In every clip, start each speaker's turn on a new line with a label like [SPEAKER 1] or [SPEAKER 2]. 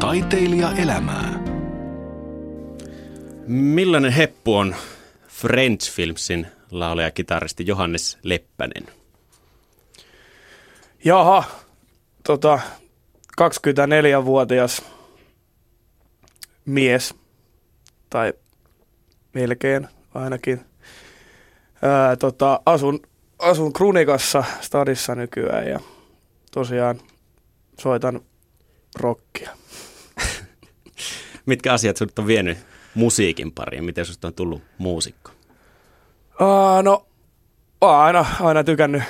[SPEAKER 1] Taiteilija elämää.
[SPEAKER 2] Millainen heppu on French Filmsin laulaja kitaristi Johannes Leppänen?
[SPEAKER 3] Jaha, tota, 24-vuotias mies, tai melkein ainakin. Ää, tota, asun, asun Krunikassa stadissa nykyään ja tosiaan soitan rockia.
[SPEAKER 2] Mitkä asiat sinut on vienyt musiikin pariin? Miten sinusta on tullut muusikko?
[SPEAKER 3] Uh, no, aina, aina tykännyt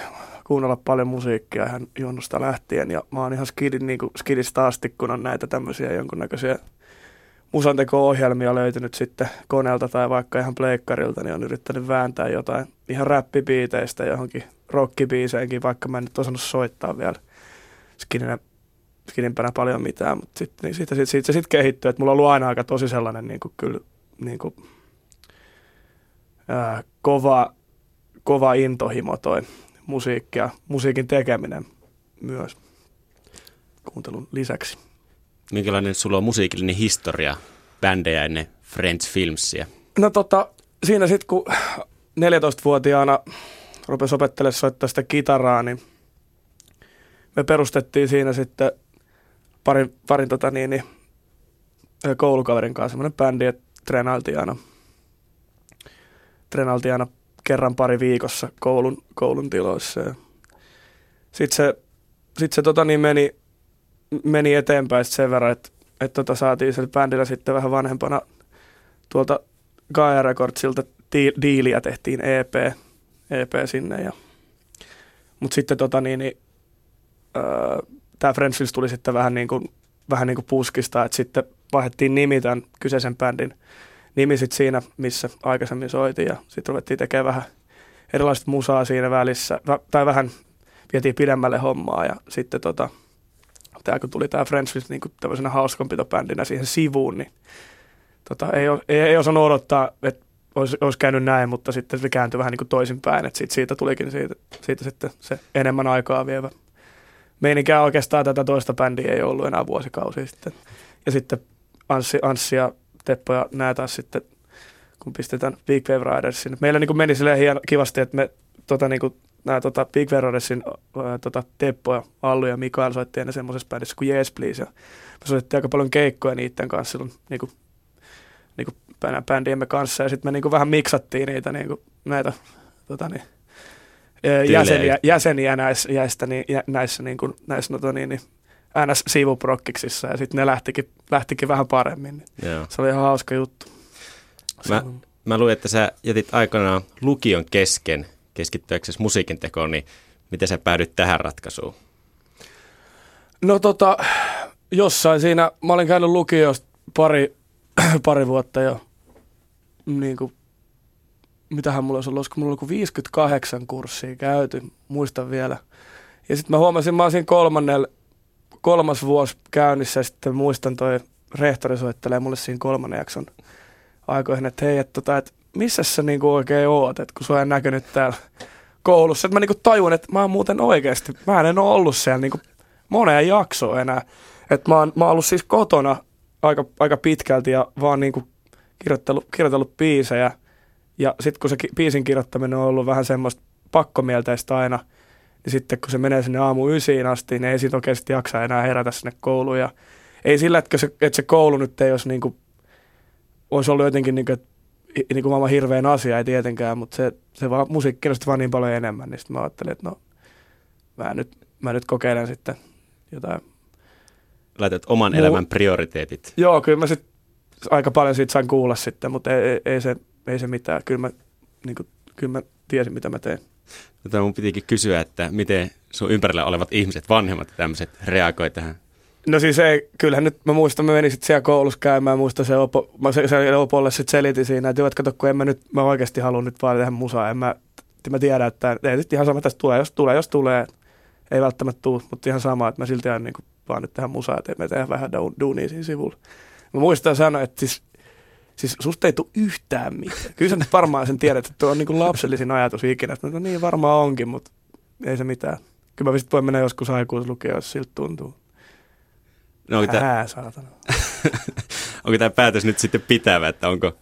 [SPEAKER 3] kuunnella paljon musiikkia ihan junnusta lähtien ja mä oon ihan skidin, niin kuin skidistä asti, kun on näitä tämmöisiä jonkunnäköisiä musanteko-ohjelmia löytynyt sitten koneelta tai vaikka ihan pleikkarilta, niin on yrittänyt vääntää jotain ihan räppibiiteistä johonkin rockibiiseenkin, vaikka mä en nyt osannut soittaa vielä skidinä, skidinpänä paljon mitään, mutta sitten niin siitä, siitä, siitä, se sitten kehittyy, että mulla on ollut aina aika tosi sellainen niin kuin kyllä niin kuin, ää, kova, kova intohimo toi musiikki ja musiikin tekeminen myös kuuntelun lisäksi.
[SPEAKER 2] Minkälainen sulla on musiikillinen historia bändejä ennen French Filmsia?
[SPEAKER 3] No tota, siinä sitten kun 14-vuotiaana rupesi opettelemaan soittaa sitä kitaraa, niin me perustettiin siinä sitten parin, parin tota niin, niin, koulukaverin kanssa semmoinen bändi, että treenailtiin aina, treenailtiin aina kerran pari viikossa koulun, koulun tiloissa. Sitten se, sit se tota niin meni, meni eteenpäin sen verran, että, että tota saatiin sillä bändillä sitten vähän vanhempana tuolta Gaia Recordsilta diiliä tehtiin EP, EP sinne. Ja, mutta sitten tota niin, niin öö, tämä Friendsfields tuli sitten vähän niin kuin, vähän niin kuin puskista, että sitten vaihdettiin nimi tämän kyseisen bändin nimi sitten siinä, missä aikaisemmin soitin ja sitten ruvettiin tekemään vähän erilaista musaa siinä välissä, tai vähän vietiin pidemmälle hommaa ja sitten tota, tämä kun tuli tämä Friendsfields niin tämmöisenä hauskanpitobändinä siihen sivuun, niin tota, ei, ei, ei osannut odottaa, että olisi, olisi käynyt näin, mutta sitten se kääntyi vähän niin kuin toisinpäin, että siitä, siitä tulikin siitä, siitä sitten se enemmän aikaa vievä meininkään oikeastaan tätä toista bändiä ei ollut enää vuosikausia sitten. Ja sitten Anssi, Anssi ja Teppo ja nämä taas sitten, kun pistetään Big Wave Ridersin. Meillä niin kuin meni silleen hien, kivasti, että me tota, niin kuin, nämä tota, Big Wave Ridersin ää, tota, Teppo ja Allu ja Mikael soitti ennen semmoisessa bändissä kuin Yes Please. Ja me soitettiin aika paljon keikkoja niiden kanssa silloin niin kuin, niin kuin bändiemme kanssa. Ja sitten me niin kuin vähän miksattiin niitä niin kuin, näitä tota, niin, jäseniä, jäseniä näissä, jäistä, niin, näissä, niin kuin, näissä no, niin, niin, NS-sivuprokkiksissa ja sitten ne lähtikin, lähtikin vähän paremmin. Niin Joo. Se oli ihan hauska juttu.
[SPEAKER 2] Mä, mä luin, että sä jätit aikanaan lukion kesken keskittyäksesi musiikin tekoon, niin miten sä päädyit tähän ratkaisuun?
[SPEAKER 3] No tota, jossain siinä, mä olin käynyt lukiosta pari, pari vuotta jo niin kuin mitähän mulla olisi ollut, olisiko mulla ollut 58 kurssia käyty, muistan vielä. Ja sitten mä huomasin, mä olisin kolmannella, kolmas vuosi käynnissä ja sitten muistan toi rehtori soittelee mulle siinä kolmannen jakson aikoihin, että hei, että, tota, että missä sä niinku oikein oot, että kun sua en näkynyt täällä koulussa. Että mä niinku tajun, että mä oon muuten oikeasti, mä en ole ollut siellä niinku moneen jaksoon enää. Että mä oon, mä oon ollut siis kotona aika, aika pitkälti ja vaan niinku kirjoitellut, kirjoitellut biisejä – ja sitten kun se biisin kirjoittaminen on ollut vähän semmoista pakkomielteistä aina, niin sitten kun se menee sinne aamu ysiin asti, niin ei siitä oikeasti jaksa enää herätä sinne kouluun. Ja ei sillä, että se, että se koulu nyt ei olisi, niin kuin, olisi ollut jotenkin niin kuin, niin kuin maailman hirveän asia, ei tietenkään, mutta se, se vaan, musiikki kiinnosti vaan niin paljon enemmän, niin sitten mä ajattelin, että no, mä nyt, mä nyt kokeilen sitten jotain.
[SPEAKER 2] Laitat oman Mu- elämän prioriteetit.
[SPEAKER 3] Joo, kyllä mä sitten aika paljon siitä sain kuulla sitten, mutta ei, ei, ei se, ei se mitään. Kyllä mä, niin kuin, kyllä mä tiesin, mitä mä teen.
[SPEAKER 2] Tätä mun pitikin kysyä, että miten sun ympärillä olevat ihmiset, vanhemmat ja tämmöiset reagoi tähän?
[SPEAKER 3] No siis ei, kyllähän nyt mä muistan, mä menin sitten siellä koulussa käymään, muistan se, opo, mä se, se opolle sitten selitin siinä, että joo, kato, kun en mä nyt, mä oikeasti haluan nyt vaan tehdä musaa, en mä, mä tiedän, että ei nyt ihan sama tästä tulee, jos tulee, jos tulee, ei välttämättä tule, mutta ihan sama, että mä silti aina niin vaan nyt tehdä musaa, että me tehdään vähän duunia siinä sivulla. Mä muistan sanoa, että siis Siis susta ei tule yhtään mitään. Kyllä sä nyt varmaan sen tiedät, että tuo on niin lapsellisin ajatus ikinä. No niin varmaan onkin, mutta ei se mitään. Kyllä mä voin mennä joskus aikuislukea, jos siltä tuntuu.
[SPEAKER 2] No, onko tämä,
[SPEAKER 3] Hää, saatana.
[SPEAKER 2] onko tämä päätös nyt sitten pitävä, että onko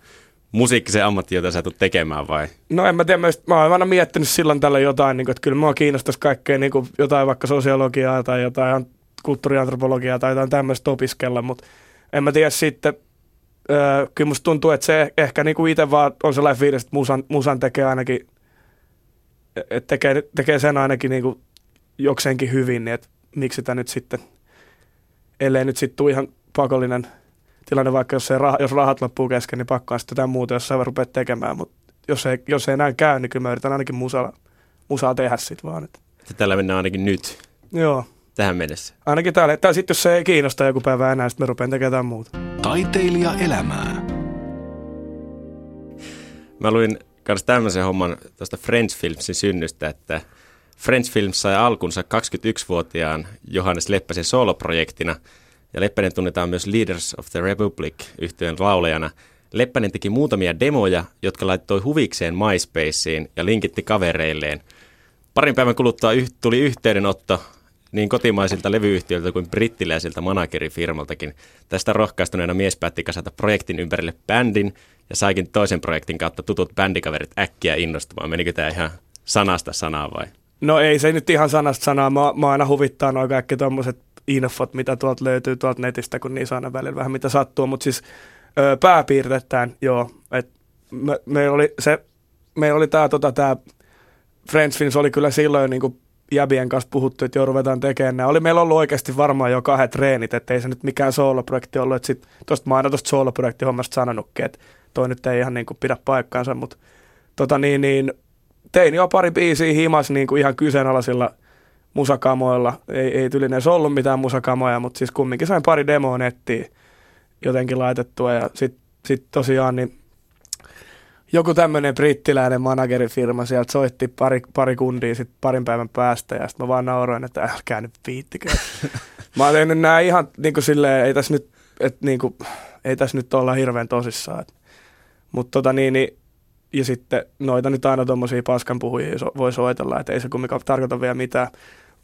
[SPEAKER 2] musiikki se ammatti, jota sä tulet tekemään vai?
[SPEAKER 3] No en mä tiedä, mä, mä oon aina miettinyt silloin tällä jotain, niin kuin, että kyllä mua kiinnostaisi kaikkea niin kuin jotain vaikka sosiologiaa tai jotain an- kulttuuriantropologiaa tai jotain tämmöistä opiskella, mutta en mä tiedä sitten, öö, kyllä musta tuntuu, että se ehkä niin kuin itse vaan on sellainen fiilis, että musan, musan tekee ainakin, että tekee, tekee sen ainakin niin kuin jokseenkin hyvin, niin että miksi sitä nyt sitten, ellei nyt sitten tule ihan pakollinen tilanne, vaikka jos, ei rah, jos rahat loppuu kesken, niin pakko on sitten jotain muuta, jos sä rupeat tekemään, mutta jos ei, jos ei näin käy, niin kyllä mä yritän ainakin musaa, musaa tehdä sit vaan. Että.
[SPEAKER 2] Tällä mennään ainakin nyt,
[SPEAKER 3] Joo,
[SPEAKER 2] tähän mennessä.
[SPEAKER 3] ainakin täällä. Tai sitten jos se ei kiinnosta joku päivä enää, sitten mä rupean tekemään muuta.
[SPEAKER 1] Taiteilija elämää.
[SPEAKER 2] Mä luin myös tämmöisen homman tuosta French Filmsin synnystä, että French Films sai alkunsa 21-vuotiaan Johannes Leppäsen soloprojektina, ja Leppänen tunnetaan myös Leaders of the Republic yhtyön laulajana. Leppänen teki muutamia demoja, jotka laittoi huvikseen MySpaceen ja linkitti kavereilleen. Parin päivän kuluttua tuli yhteydenotto niin kotimaisilta levyyhtiöiltä kuin brittiläisiltä managerifirmaltakin. Tästä rohkaistuneena mies päätti kasata projektin ympärille bändin ja saikin toisen projektin kautta tutut bändikaverit äkkiä innostumaan. Menikö tämä ihan sanasta sanaa vai?
[SPEAKER 3] No ei se nyt ihan sanasta sanaa. Mä, mä aina huvittaa noin kaikki tommoset infot, mitä tuolta löytyy tuolta netistä, kun niissä aina välillä vähän mitä sattuu. Mutta siis ö, pääpiirtettään, joo. Et me, meillä oli se, meillä oli tää, tota, tää Friends Films oli kyllä silloin jo niinku jäbien kanssa puhuttu, että joo, ruvetaan tekemään nämä. Oli meillä ollut oikeasti varmaan jo kahdet treenit, että ei se nyt mikään sooloprojekti ollut. Että sit, tosta mä aina tosta sooloprojektihommasta sanonutkin, että toi nyt ei ihan niinku pidä paikkaansa, mutta tota niin, niin tein jo pari biisiä himas niin kuin ihan kyseenalaisilla musakamoilla. Ei, ei tyli ollut mitään musakamoja, mutta siis kumminkin sain pari demoa nettiin jotenkin laitettua. Ja sitten sit tosiaan niin joku tämmöinen brittiläinen managerifirma sieltä soitti pari, pari kundia sit parin päivän päästä ja sitten mä vaan nauroin, että älkää nyt viittikö. mä oon tehnyt nää ihan niin kuin silleen, ei tässä nyt, et, niin kuin, ei tässä nyt olla hirveän tosissaan. Mutta tota niin, niin ja sitten noita nyt aina tuommoisia paskanpuhujia so, voi soitella, että ei se kumminkaan tarkoita vielä mitään.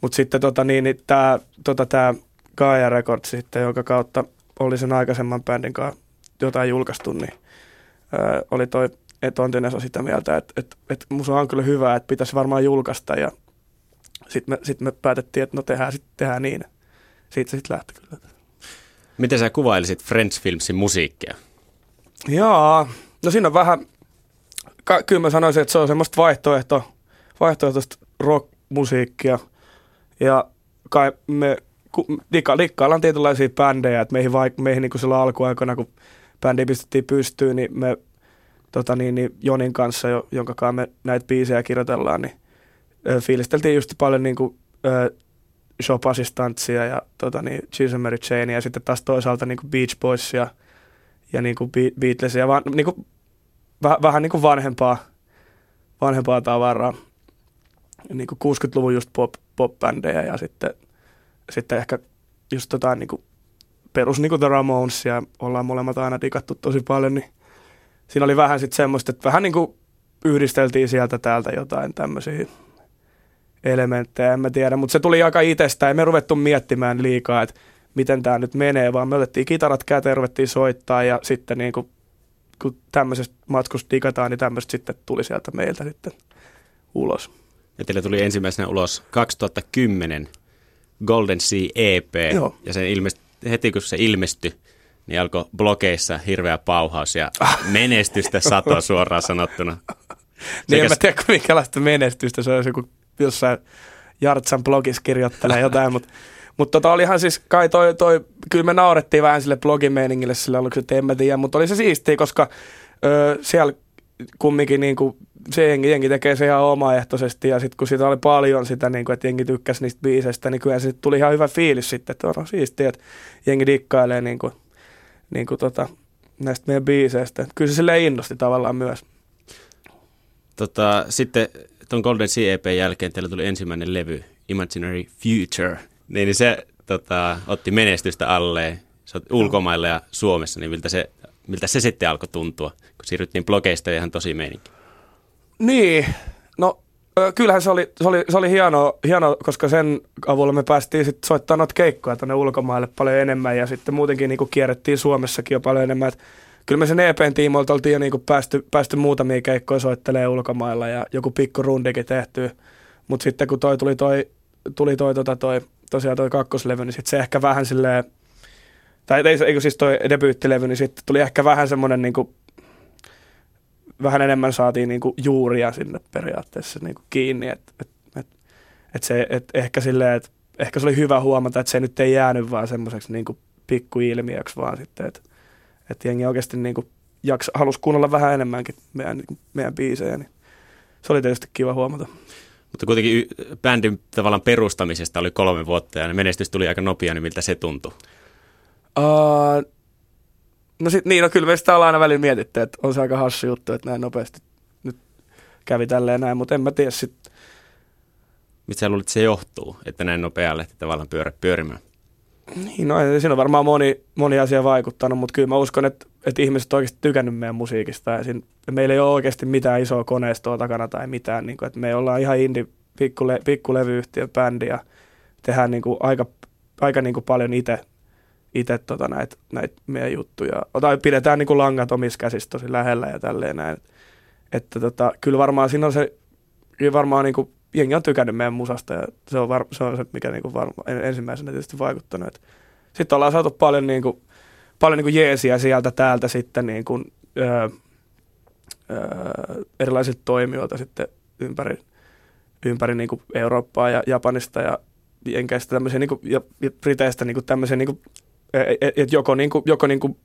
[SPEAKER 3] Mutta sitten tota niin, niin tämä tota tää Gaia Records sitten, jonka kautta oli sen aikaisemman bändin kanssa jotain julkaistu, niin öö, oli toi Tontinen on sitä mieltä, että, että, että musa on kyllä hyvä, että pitäisi varmaan julkaista ja sitten me, sit me päätettiin, että no tehdään, sit, tehdään niin. Siitä se sitten lähti kyllä.
[SPEAKER 2] Miten sä kuvailisit French Filmsin musiikkia?
[SPEAKER 3] Joo, no siinä on vähän, ka- kyllä mä sanoisin, että se on semmoista vaihtoehto, vaihtoehtoista rock-musiikkia. Ja kai me dikka, dikkaillaan tietynlaisia bändejä, että meihin, vaik- meihin niin kuin silloin alkuaikoina, kun bändi pistettiin pystyyn, niin me tota niin, niin Jonin kanssa, jo, jonka me näitä biisejä kirjoitellaan, niin ö, fiilisteltiin just paljon niin kuin, ö, shop-assistantsia ja tota niin, and Mary Chainia ja sitten taas toisaalta niin kuin Beach Boysia ja niin kuin Be- Beatlesia, vaan niin kuin, väh, vähän niin kuin vanhempaa, vanhempaa tavaraa. Niin kuin 60-luvun just pop, pop-bändejä ja sitten, sitten ehkä just jotain niin kuin perus niin kuin The Ramonesia ollaan molemmat aina digattu tosi paljon, niin siinä oli vähän sitten semmoista, että vähän niin kuin yhdisteltiin sieltä täältä jotain tämmöisiä elementtejä, en mä tiedä, mutta se tuli aika itsestään, ei me ruvettu miettimään liikaa, että miten tämä nyt menee, vaan me otettiin kitarat käteen, ruvettiin soittaa ja sitten niin kuin, kun tämmöisestä matkusta digataan, niin tämmöistä sitten tuli sieltä meiltä sitten ulos.
[SPEAKER 2] Ja teille tuli ensimmäisenä ulos 2010 Golden Sea EP,
[SPEAKER 3] Joo.
[SPEAKER 2] ja sen ilmest, heti kun se ilmestyi, niin alkoi blogeissa hirveä pauhaus ja menestystä satoa suoraan sanottuna.
[SPEAKER 3] Niin en
[SPEAKER 2] Sekä-
[SPEAKER 3] mä tiedä, minkälaista menestystä se olisi, kun jossain Jartsan blogissa kirjoittelee jotain, mutta mutta tota olihan siis, kai toi, toi, kyllä me naurettiin vähän sille blogimeiningille sille aluksi, että en mä tiedä, mutta oli se siistiä, koska ö, siellä kumminkin niin kuin, se jengi, jengi tekee se ihan omaehtoisesti ja sitten kun sitä oli paljon sitä, niin kuin, että jengi tykkäsi niistä biiseistä, niin kyllä se tuli ihan hyvä fiilis sitten, että on siistiä, että jengi dikkailee niin kuin, niin kuin tota, näistä meidän biiseistä. Kyllä se silleen innosti tavallaan myös.
[SPEAKER 2] Tota, sitten tuon Golden Sea EP jälkeen teillä tuli ensimmäinen levy, Imaginary Future. Niin, se tota, otti menestystä alle sä oot ulkomailla ja Suomessa, niin miltä se, miltä se sitten alkoi tuntua, kun siirryttiin blogeista ja ihan tosi meininki.
[SPEAKER 3] Niin, no Kyllähän se oli, se oli, se oli hieno, hieno, koska sen avulla me päästiin sitten soittamaan noita keikkoja tuonne ulkomaille paljon enemmän ja sitten muutenkin niin kuin kierrettiin Suomessakin jo paljon enemmän. Et kyllä me sen EPn tiimoilta oltiin jo niin kuin päästy, päästy muutamia keikkoja soittelemaan ulkomailla ja joku pikku rundikin tehty. Mutta sitten kun toi tuli toi, tuli toi, tota toi tosiaan toi kakkoslevy, niin sitten se ehkä vähän silleen, tai ei, eikö siis toi debyyttilevy, niin sitten tuli ehkä vähän semmoinen niin kuin, vähän enemmän saatiin niin kuin juuria sinne periaatteessa niin kuin kiinni, että et, et, et se, et ehkä silleen, että ehkä se oli hyvä huomata, että se nyt ei jäänyt vaan semmoiseksi niin pikkuilmiöksi, vaan sitten, että että jengi oikeasti niin kuin jaksa, halusi kuunnella vähän enemmänkin meidän, niin meidän biisejä, niin se oli tietysti kiva huomata.
[SPEAKER 2] Mutta kuitenkin bändin tavallaan perustamisesta oli kolme vuotta ja menestys tuli aika nopea, niin miltä se tuntui?
[SPEAKER 3] Uh, no sit, niin, no kyllä me sitä ollaan aina välillä mietitty, että on se aika hassu juttu, että näin nopeasti nyt kävi tälleen näin, mutta en mä tiedä sitten.
[SPEAKER 2] Mitä sä luulit, että se johtuu, että näin nopealle että tavallaan pyörä pyörimään?
[SPEAKER 3] Niin, no siinä on varmaan moni, moni asia vaikuttanut, mutta kyllä mä uskon, että, että ihmiset on oikeasti tykännyt meidän musiikista. Ja siinä, meillä ei ole oikeasti mitään isoa koneistoa takana tai mitään. Niin kuin, että me ollaan ihan indie pikkule, pikkulevyyhtiön bändi ja tehdään niin kuin aika, aika niin kuin paljon itse itse tota näitä näit meidän juttuja. Tai pidetään niin kuin langat omissa käsissä tosi lähellä ja tälleen näin. Että tota, kyllä varmaan siinä on se, kyllä varmaan niin kuin jengi on tykännyt meidän musasta ja se on, var, se, on se, mikä niinku varma, ensimmäisenä tietysti vaikuttanut. Sitten ollaan saatu paljon, niinku, paljon niinku jeesiä sieltä täältä sitten niinku, öö, öö, erilaisilta toimijoilta sitten ympäri, ympäri niinku Eurooppaa ja Japanista ja Jenkeistä tämmöisiä niinku, ja, ja Briteistä niinku tämmöisiä niinku, et, et joko, niinku, joko niinku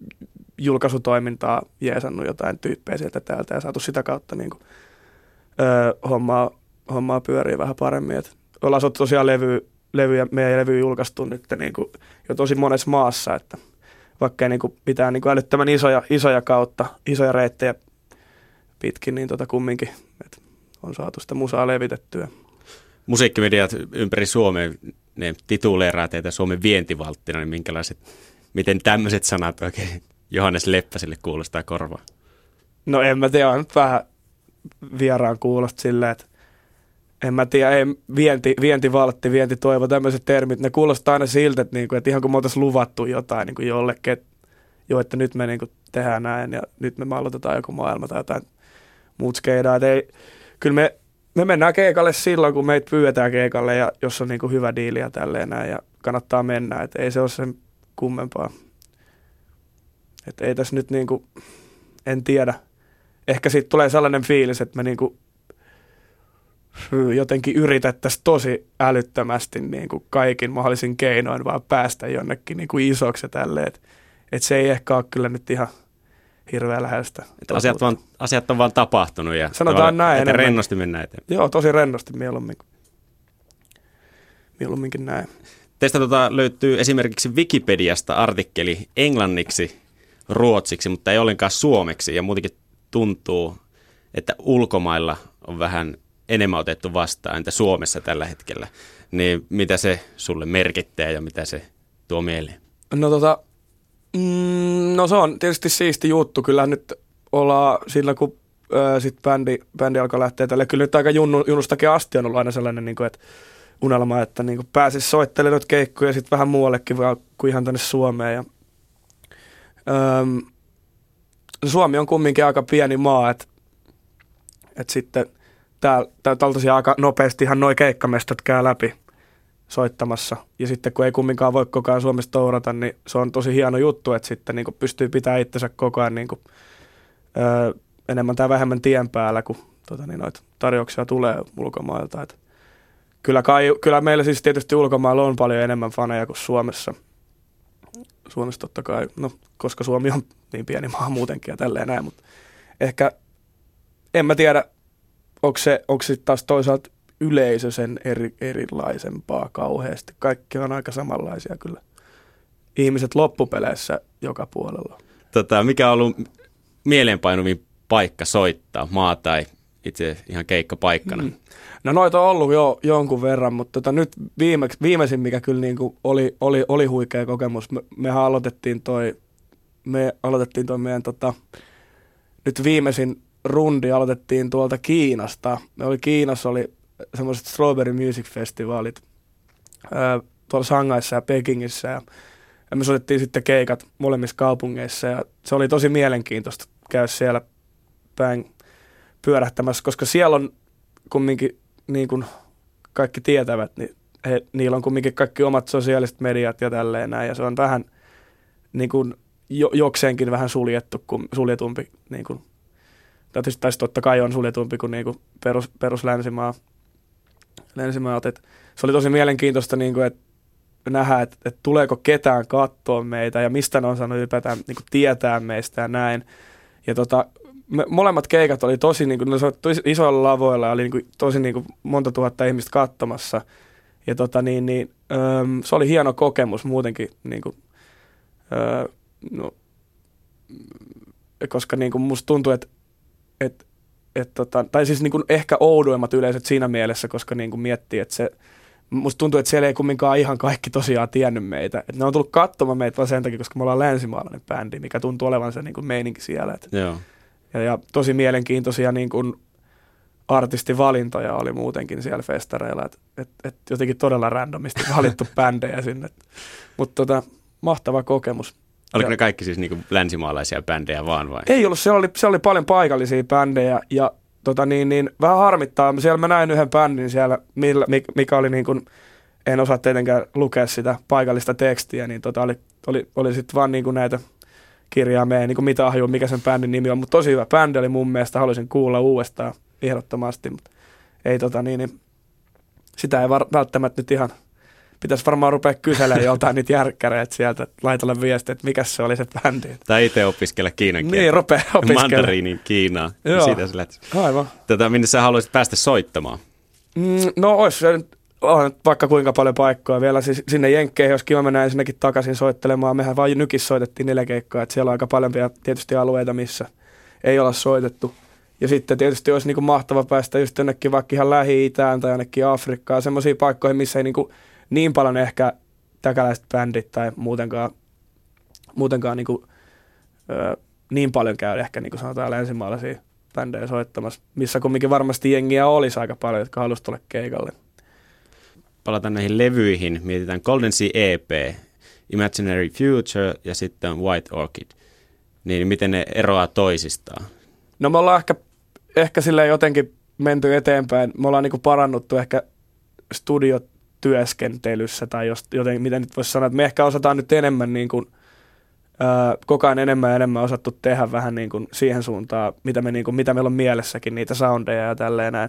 [SPEAKER 3] julkaisutoimintaa jeesannut jotain tyyppejä sieltä täältä ja saatu sitä kautta niinku, öö, hommaa hommaa pyörii vähän paremmin. Et ollaan saatu tosiaan levy, levyjä, meidän levy julkaistu nyt niin kuin jo tosi monessa maassa, että vaikka ei niin kuin mitään niin kuin älyttömän isoja, isoja kautta, isoja reittejä pitkin, niin tota kumminkin että on saatu sitä musaa levitettyä.
[SPEAKER 2] Musiikkimediat ympäri Suomea, ne tituleeraa teitä Suomen vientivalttina, niin minkälaiset, miten tämmöiset sanat oikein Johannes Leppäselle kuulostaa korvaa?
[SPEAKER 3] No en mä tiedä, on vähän vieraan kuulosta silleen, että en mä tiedä, ei, vienti, vientivaltti, vientitoivo, tämmöiset termit, ne kuulostaa aina siltä, että, niinku, että ihan kun me oltaisiin luvattu jotain niinku jollekin, että jo, että nyt me niinku tehdään näin ja nyt me aloitetaan joku maailma tai jotain muut skeidaa. Ei, kyllä me, me mennään keikalle silloin, kun meitä pyydetään keikalle ja jos on niinku hyvä diili ja tälleen näin ja kannattaa mennä, että ei se ole sen kummempaa. Että ei tässä nyt niinku, en tiedä. Ehkä siitä tulee sellainen fiilis, että me niinku jotenkin yritettäisiin tosi älyttömästi niin kuin kaikin mahdollisin keinoin vaan päästä jonnekin niin kuin isoksi tälle, että et se ei ehkä ole kyllä nyt ihan hirveän lähestä.
[SPEAKER 2] Että asiat, vaan, asiat on vaan tapahtunut ja
[SPEAKER 3] Sanotaan näin
[SPEAKER 2] että rennosti mennään eteenpäin.
[SPEAKER 3] Joo, tosi rennosti mieluummin. Mieluumminkin näin.
[SPEAKER 2] Teistä tota löytyy esimerkiksi Wikipediasta artikkeli englanniksi, ruotsiksi, mutta ei ollenkaan suomeksi ja muutenkin tuntuu, että ulkomailla on vähän enemmän otettu vastaan, entä Suomessa tällä hetkellä, niin mitä se sulle merkittää ja mitä se tuo mieleen?
[SPEAKER 3] No tota, mm, no se on tietysti siisti juttu, kyllä nyt ollaan sillä kun ö, sit bändi, bändi alkoi lähteä tälle, kyllä nyt aika junnu, junnustakin asti on ollut aina sellainen niin kuin, että unelma, että niin pääsisi soittelemaan noita keikkoja sitten vähän muuallekin kuin ihan tänne Suomeen. Ja, öm, Suomi on kumminkin aika pieni maa, että, että sitten – täällä, täällä tosiaan aika nopeasti ihan noin keikkamestat käy läpi soittamassa. Ja sitten kun ei kumminkaan voi koko ajan Suomessa tourata, niin se on tosi hieno juttu, että sitten niin pystyy pitämään itsensä koko ajan niin kuin, öö, enemmän tai vähemmän tien päällä, kun tota, niin noita tarjouksia tulee ulkomailta. Et kyllä, kai, kyllä meillä siis tietysti ulkomailla on paljon enemmän faneja kuin Suomessa. Suomessa totta kai, no, koska Suomi on niin pieni maa muutenkin ja tälleen näin, mutta ehkä en mä tiedä, onko se, onko se taas toisaalta yleisö sen eri, erilaisempaa kauheasti? Kaikki on aika samanlaisia kyllä. Ihmiset loppupeleissä joka puolella.
[SPEAKER 2] Tota, mikä on ollut mieleenpainuvin paikka soittaa, maa tai itse ihan keikkapaikkana? Mm.
[SPEAKER 3] No noita on ollut jo jonkun verran, mutta tota, nyt viimeksi, viimeisin, mikä kyllä niin kuin oli, oli, oli huikea kokemus, me, mehän aloitettiin toi, me aloitettiin toi meidän tota, nyt viimeisin rundi aloitettiin tuolta Kiinasta. Me oli Kiinassa oli semmoiset Strawberry Music Festivalit ää, tuolla Shangaissa ja Pekingissä ja, ja me soitettiin sitten keikat molemmissa kaupungeissa ja se oli tosi mielenkiintoista käydä siellä päin pyörähtämässä, koska siellä on kumminkin niin kuin kaikki tietävät, niin he, niillä on kumminkin kaikki omat sosiaaliset mediat ja tälleen näin, ja se on vähän niin kuin jo, jokseenkin vähän suljettu, kuin, suljetumpi, niin kuin, tai totta kai on suljetumpi kuin, niin kuin perus, perus länsimaa, länsimaat. Et se oli tosi mielenkiintoista, niin kuin, että nähdä, että, että tuleeko ketään katsoa meitä ja mistä ne on saanut ylipäätään niin kuin tietää meistä ja näin. Ja tota, me, molemmat keikat oli tosi, niin kuin, ne isoilla lavoilla ja oli niin kuin, tosi niin kuin, monta tuhatta ihmistä katsomassa. Ja tota, niin, niin, öm, se oli hieno kokemus muutenkin, niin kuin, öö, no, koska niin kuin musta että et, et, tota, tai siis niin kuin ehkä oudoimmat yleisöt siinä mielessä, koska niin kuin miettii, että se, musta tuntuu, että siellä ei kumminkaan ihan kaikki tosiaan tiennyt meitä. Et ne on tullut katsomaan meitä vaan sen takia, koska me ollaan länsimaalainen bändi, mikä tuntuu olevan se niin kuin meininki siellä. Et,
[SPEAKER 2] Joo.
[SPEAKER 3] Ja, ja tosi mielenkiintoisia niin kuin artistivalintoja oli muutenkin siellä festareilla, että et, et jotenkin todella randomisti valittu bändejä sinne. Mutta tota, mahtava kokemus.
[SPEAKER 2] Oliko
[SPEAKER 3] ja,
[SPEAKER 2] ne kaikki siis niinku länsimaalaisia bändejä vaan vai?
[SPEAKER 3] Ei ollut, siellä oli, siellä oli paljon paikallisia bändejä ja tota niin, niin, vähän harmittaa. Siellä mä näin yhden bändin siellä, millä, mikä oli niin kuin, en osaa tietenkään lukea sitä paikallista tekstiä, niin tota oli, oli, oli sitten vaan niin kuin näitä kirjaimeen, niin kuin mitä ahjuu, mikä sen bändin nimi on, mutta tosi hyvä bändi oli mun mielestä, haluaisin kuulla uudestaan ehdottomasti, mutta ei tota niin, niin sitä ei var, välttämättä nyt ihan, pitäisi varmaan rupea kyselemään joltain niitä järkkäreitä sieltä, laitella viestiä, että mikä se oli se bändi.
[SPEAKER 2] Tai itse opiskella kiinan kieltä.
[SPEAKER 3] Niin, rupea opiskella.
[SPEAKER 2] Mandariinin Kiinaa.
[SPEAKER 3] Joo.
[SPEAKER 2] Siitä sä lähtis.
[SPEAKER 3] Aivan.
[SPEAKER 2] Tätä, minne sä haluaisit päästä soittamaan?
[SPEAKER 3] Mm, no olisi se nyt on vaikka kuinka paljon paikkoja vielä siis sinne Jenkkeihin, jos kiva mennä ensinnäkin takaisin soittelemaan. Mehän vain nykissä soitettiin neljä keikkaa, että siellä on aika paljon vielä tietysti alueita, missä ei olla soitettu. Ja sitten tietysti olisi niinku mahtava päästä just jonnekin vaikka ihan Lähi-Itään tai jonnekin Afrikkaan, semmoisiin paikkoihin, missä ei niinku niin paljon ehkä täkäläiset bändit tai muutenkaan, muutenkaan niinku, ö, niin paljon käy ehkä niin kuin sanotaan länsimaalaisia bändejä soittamassa, missä kumminkin varmasti jengiä olisi aika paljon, jotka haluaisivat tulla keikalle
[SPEAKER 2] palataan näihin levyihin, mietitään Golden Sea EP, Imaginary Future ja sitten White Orchid, niin miten ne eroaa toisistaan?
[SPEAKER 3] No me ollaan ehkä, ehkä sille jotenkin menty eteenpäin. Me ollaan niinku parannuttu ehkä studiotyöskentelyssä tai jos, joten, miten nyt voisi sanoa, että me ehkä osataan nyt enemmän niin kuin, ää, koko ajan enemmän ja enemmän osattu tehdä vähän niin kuin siihen suuntaan, mitä, me, niin kuin, mitä meillä on mielessäkin, niitä soundeja ja tälleen näin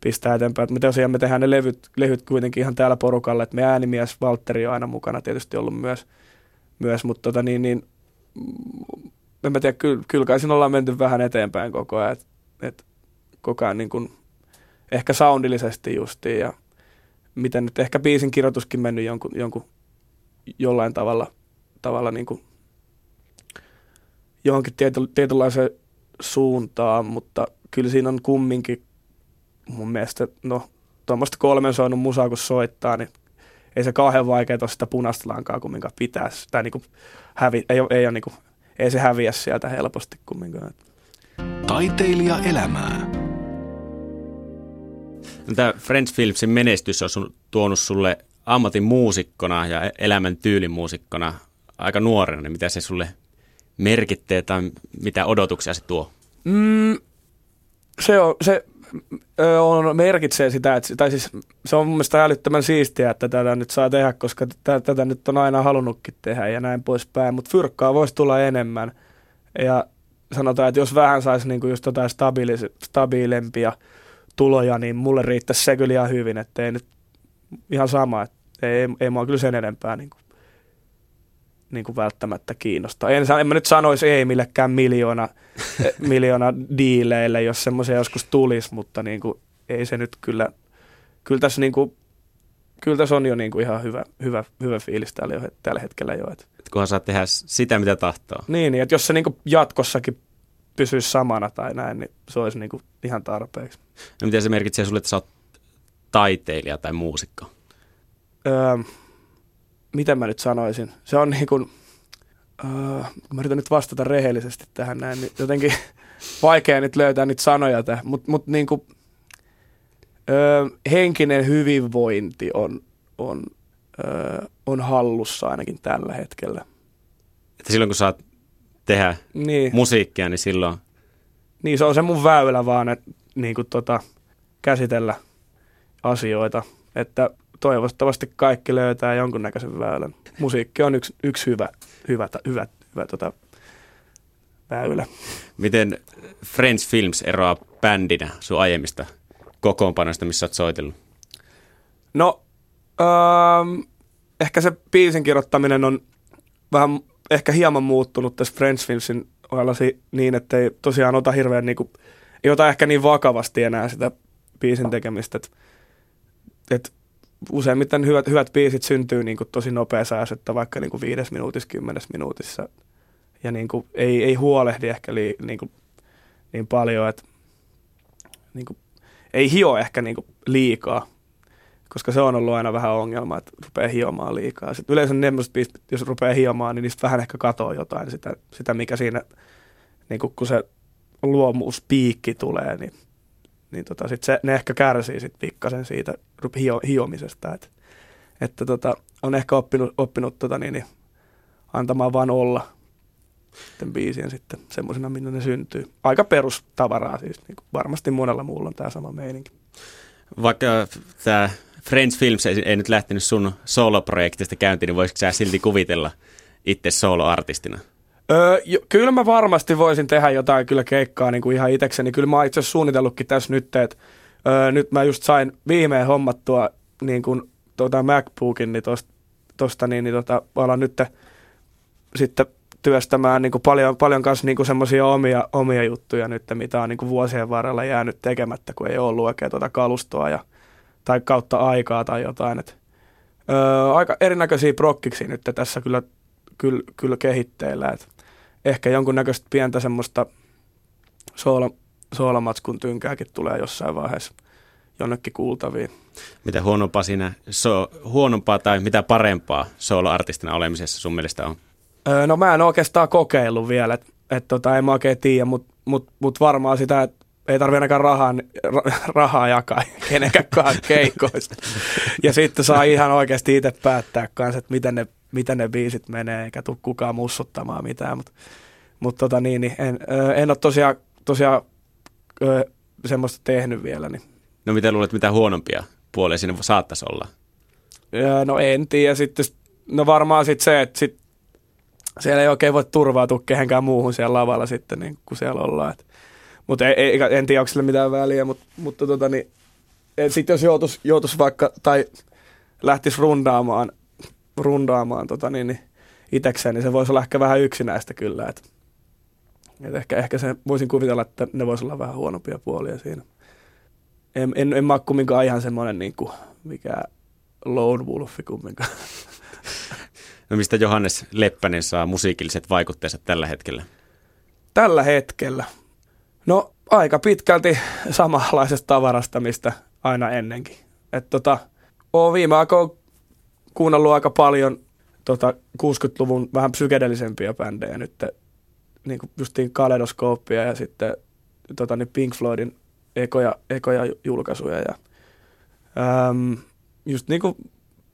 [SPEAKER 3] pistää eteenpäin. Et me tosiaan me tehdään ne levyt, levyt kuitenkin ihan täällä porukalle, että me äänimies Valtteri on aina mukana tietysti ollut myös, myös mutta tota niin, niin mm, en mä tiedä, kyllä, kyllä kai siinä ollaan menty vähän eteenpäin koko ajan, että et koko ajan niin kuin, ehkä soundillisesti justiin ja miten nyt ehkä biisin kirjoituskin mennyt jonkun, jonkun jollain tavalla, tavalla niin kuin johonkin tiety, tietynlaiseen suuntaan, mutta kyllä siinä on kumminkin mun mielestä, no tuommoista kolmen soinut musaa kun soittaa, niin ei se kauhean vaikea tuosta punaista lankaa kumminkaan pitää. Tai niinku hävi, ei, ei, ole niinku, ei se häviä sieltä helposti kumminkaan.
[SPEAKER 1] Taiteilija elämää.
[SPEAKER 2] Tämä French Filmsin menestys on tuonut sulle ammatin muusikkona ja elämän tyylin muusikkona aika nuorena, niin mitä se sulle merkittää tai mitä odotuksia se tuo?
[SPEAKER 3] Mm, se, on, se on, merkitsee sitä, että, tai siis se on mun mielestä älyttömän siistiä, että tätä nyt saa tehdä, koska tätä, nyt on aina halunnutkin tehdä ja näin poispäin, mutta fyrkkaa voisi tulla enemmän. Ja sanotaan, että jos vähän saisi niinku just jotain stabiilis, stabiilempia tuloja, niin mulle riittäisi se kyllä ihan hyvin, että ei nyt ihan sama, että ei, ei, mua kyllä sen enempää niin kuin niin kuin välttämättä kiinnostaa. En, en mä nyt sanoisi ei millekään miljoona, miljoona diileille, jos semmoisia joskus tulisi, mutta niin kuin, ei se nyt kyllä, kyllä tässä, niin kuin, kyllä tässä on jo niin kuin ihan hyvä, hyvä, hyvä fiilis täällä, jo, tällä hetkellä jo. Että.
[SPEAKER 2] Et kunhan saa tehdä sitä, mitä tahtoo.
[SPEAKER 3] Niin, niin että jos se niin kuin jatkossakin pysyisi samana tai näin, niin se olisi niin kuin ihan tarpeeksi.
[SPEAKER 2] No miten se merkitsee sulle, että sä oot taiteilija tai muusikko?
[SPEAKER 3] Öö, miten mä nyt sanoisin, se on niin kuin, uh, mä yritän nyt vastata rehellisesti tähän näin, niin jotenkin vaikea nyt löytää niitä sanoja tähän, mutta mut niin kuin, Öö, henkinen hyvinvointi on, on, öö, on hallussa ainakin tällä hetkellä.
[SPEAKER 2] Että silloin kun saat tehdä
[SPEAKER 3] Niin,
[SPEAKER 2] musiikkia, niin silloin
[SPEAKER 3] niin se on se mun väylä vaan, että niin kuin tota, käsitellä asioita. Että toivottavasti kaikki löytää jonkunnäköisen väylän. Musiikki on yksi, yksi hyvä, hyvä, hyvä, hyvä tota, väylä.
[SPEAKER 2] miten French Films eroaa bändinä sun aiemmista kokoonpanoista, missä oot soitellut?
[SPEAKER 3] No, ähm, ehkä se biisin kirjoittaminen on vähän, ehkä hieman muuttunut tässä French Filmsin ohella niin, että ei tosiaan ota hirveän, niin kuin, ei ota ehkä niin vakavasti enää sitä biisin tekemistä. Että et useimmiten hyvät, hyvät biisit syntyy niin kuin tosi nopeassa että vaikka niin kuin viides minuutissa, kymmenes minuutissa. Ja niin kuin, ei, ei huolehdi ehkä li, niin, kuin, niin paljon, että niin kuin, ei hio ehkä niin kuin liikaa, koska se on ollut aina vähän ongelma, että rupeaa hiomaan liikaa. Sitten yleensä ne jos rupeaa hiomaan, niin niistä vähän ehkä katoaa jotain, sitä, sitä mikä siinä, niin kun se luomuuspiikki tulee, niin, niin tota, sit se, ne ehkä kärsii sit pikkasen siitä hio, hiomisesta. Et, että tota, on ehkä oppinut, oppinut tota, niin, niin, antamaan vaan olla sitten biisien sitten semmoisena, minne ne syntyy. Aika perustavaraa siis, niin varmasti monella muulla on tämä sama meininki.
[SPEAKER 2] Vaikka tämä French Films ei, ei nyt lähtenyt sun soloprojektista käyntiin, niin voisitko sä silti kuvitella itse soloartistina?
[SPEAKER 3] Öö, jo, kyllä mä varmasti voisin tehdä jotain kyllä keikkaa niin kuin ihan itsekseni. Kyllä mä oon itse suunnitellutkin tässä nyt, että öö, nyt mä just sain viimein hommattua niin kuin, tuota MacBookin, niin tosta, tosta niin, niin tota, alan nyt sitten työstämään niin kuin paljon, paljon kanssa niin semmoisia omia, omia juttuja nyt, mitä on niin kuin vuosien varrella jäänyt tekemättä, kun ei ollut oikein tuota kalustoa ja, tai kautta aikaa tai jotain. Et, öö, aika erinäköisiä prokkiksi nyt tässä kyllä, kyllä, kyllä kehitteillä. Et ehkä jonkunnäköistä pientä semmoista soola, soolamatskun tynkääkin tulee jossain vaiheessa jonnekin kuultaviin.
[SPEAKER 2] Mitä huonompaa siinä, so, huonompaa tai mitä parempaa soloartistina olemisessa sun mielestä on?
[SPEAKER 3] Öö, no mä en oikeastaan kokeillut vielä, että et tota, en mä oikein tiedä, mutta mut, mut varmaan sitä, että ei tarvi ainakaan rahaa, ra, rahaa jakaa kenenkään keikoista. Ja sitten saa ihan oikeasti itse päättää kanssa, että miten ne, miten ne biisit menee, eikä tule kukaan mussuttamaan mitään. Mutta mut tota niin, niin en, en ole tosiaan, tosiaan semmoista tehnyt vielä. Niin.
[SPEAKER 2] No mitä luulet, mitä huonompia puolia sinne saattaisi olla?
[SPEAKER 3] No en tiedä. Sitten, no varmaan sitten se, että sit siellä ei oikein voi turvautua kehenkään muuhun siellä lavalla sitten, niin kun siellä ollaan. Mutta ei, ei, en tiedä, onko sillä mitään väliä, mutta, mutta tota, niin, sitten jos joutuisi joutuis vaikka, tai lähtisi rundaamaan, rundaamaan tota, niin, niin itekseen, niin se voisi olla ehkä vähän yksinäistä kyllä. Et, et ehkä, ehkä se, voisin kuvitella, että ne voisi olla vähän huonompia puolia siinä. En, en, en mä ole kumminkaan ihan semmoinen niin kuin, mikä lone wolfi kumminkaan.
[SPEAKER 2] No mistä Johannes Leppänen saa musiikilliset vaikutteet tällä hetkellä?
[SPEAKER 3] Tällä hetkellä? No aika pitkälti samanlaisesta tavarasta, mistä aina ennenkin. Et tota, oon viime aikoina kuunnellut aika paljon tota, 60-luvun vähän psykedellisempiä bändejä nyt, niin kuin justiin Kaleidoskooppia ja sitten tota, niin Pink Floydin ekoja, ekoja julkaisuja. Ja, äm, just niin kuin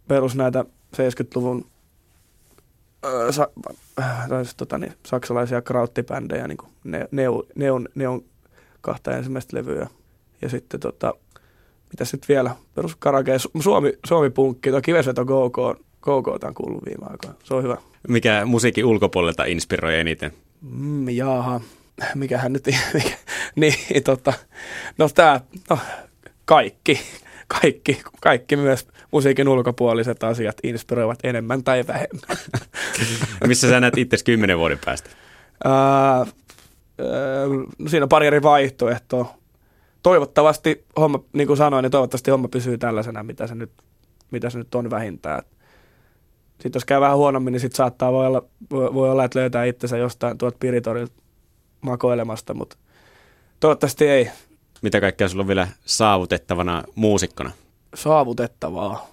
[SPEAKER 3] perus näitä 70-luvun äh, sa, äh, tota, niin, saksalaisia krauttibändejä, niin kuin ne, Neon, Neon, Neon kahta ensimmäistä levyä. Ja sitten tota, mitäs nyt vielä, perus karake, Suomi, Suomi punkki, tuo Kivesveto GoGo, GoGo on kuullut viime aikoina. Se on hyvä.
[SPEAKER 2] Mikä musiikin ulkopuolelta inspiroi eniten?
[SPEAKER 3] Mm, jaaha, mikähän nyt, mikä, niin tota, no tää, no kaikki, kaikki, kaikki myös musiikin ulkopuoliset asiat inspiroivat enemmän tai vähemmän.
[SPEAKER 2] Missä sä näet itse kymmenen vuoden päästä?
[SPEAKER 3] Ää, no siinä on pari eri vaihtoehtoa. Toivottavasti homma, niin kuin sanoin, niin toivottavasti homma pysyy tällaisena, mitä se nyt, mitä se nyt on vähintään. Sitten jos käy vähän huonommin, niin sitten saattaa voi olla, voi, voi olla, että löytää itsensä jostain tuolta Piritorilta makoilemasta, mutta toivottavasti ei.
[SPEAKER 2] Mitä kaikkea sulla on vielä saavutettavana muusikkona?
[SPEAKER 3] Saavutettavaa?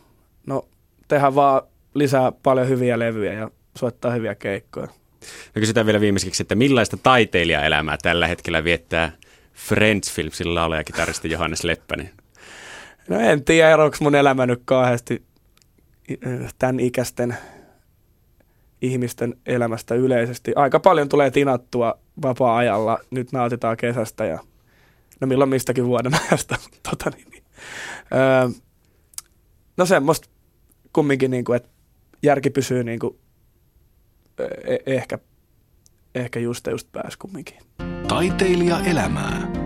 [SPEAKER 3] No, tehdään vaan lisää paljon hyviä levyjä ja soittaa hyviä keikkoja.
[SPEAKER 2] No kysytään vielä viimeiseksi, että millaista taiteilijaelämää tällä hetkellä viettää French Filmsin laulaja kitaristi Johannes Leppänen?
[SPEAKER 3] No en tiedä, eroako mun elämä nyt kauheasti tämän ikäisten ihmisten elämästä yleisesti. Aika paljon tulee tinattua vapaa-ajalla. Nyt nautitaan kesästä ja no milloin mistäkin vuoden ajasta. tota niin, niin. Öö, no semmoista kumminkin, niin kuin, että järki pysyy niin kuin, e- ehkä, ehkä just just pääs kumminkin.
[SPEAKER 1] Taiteilija elämää.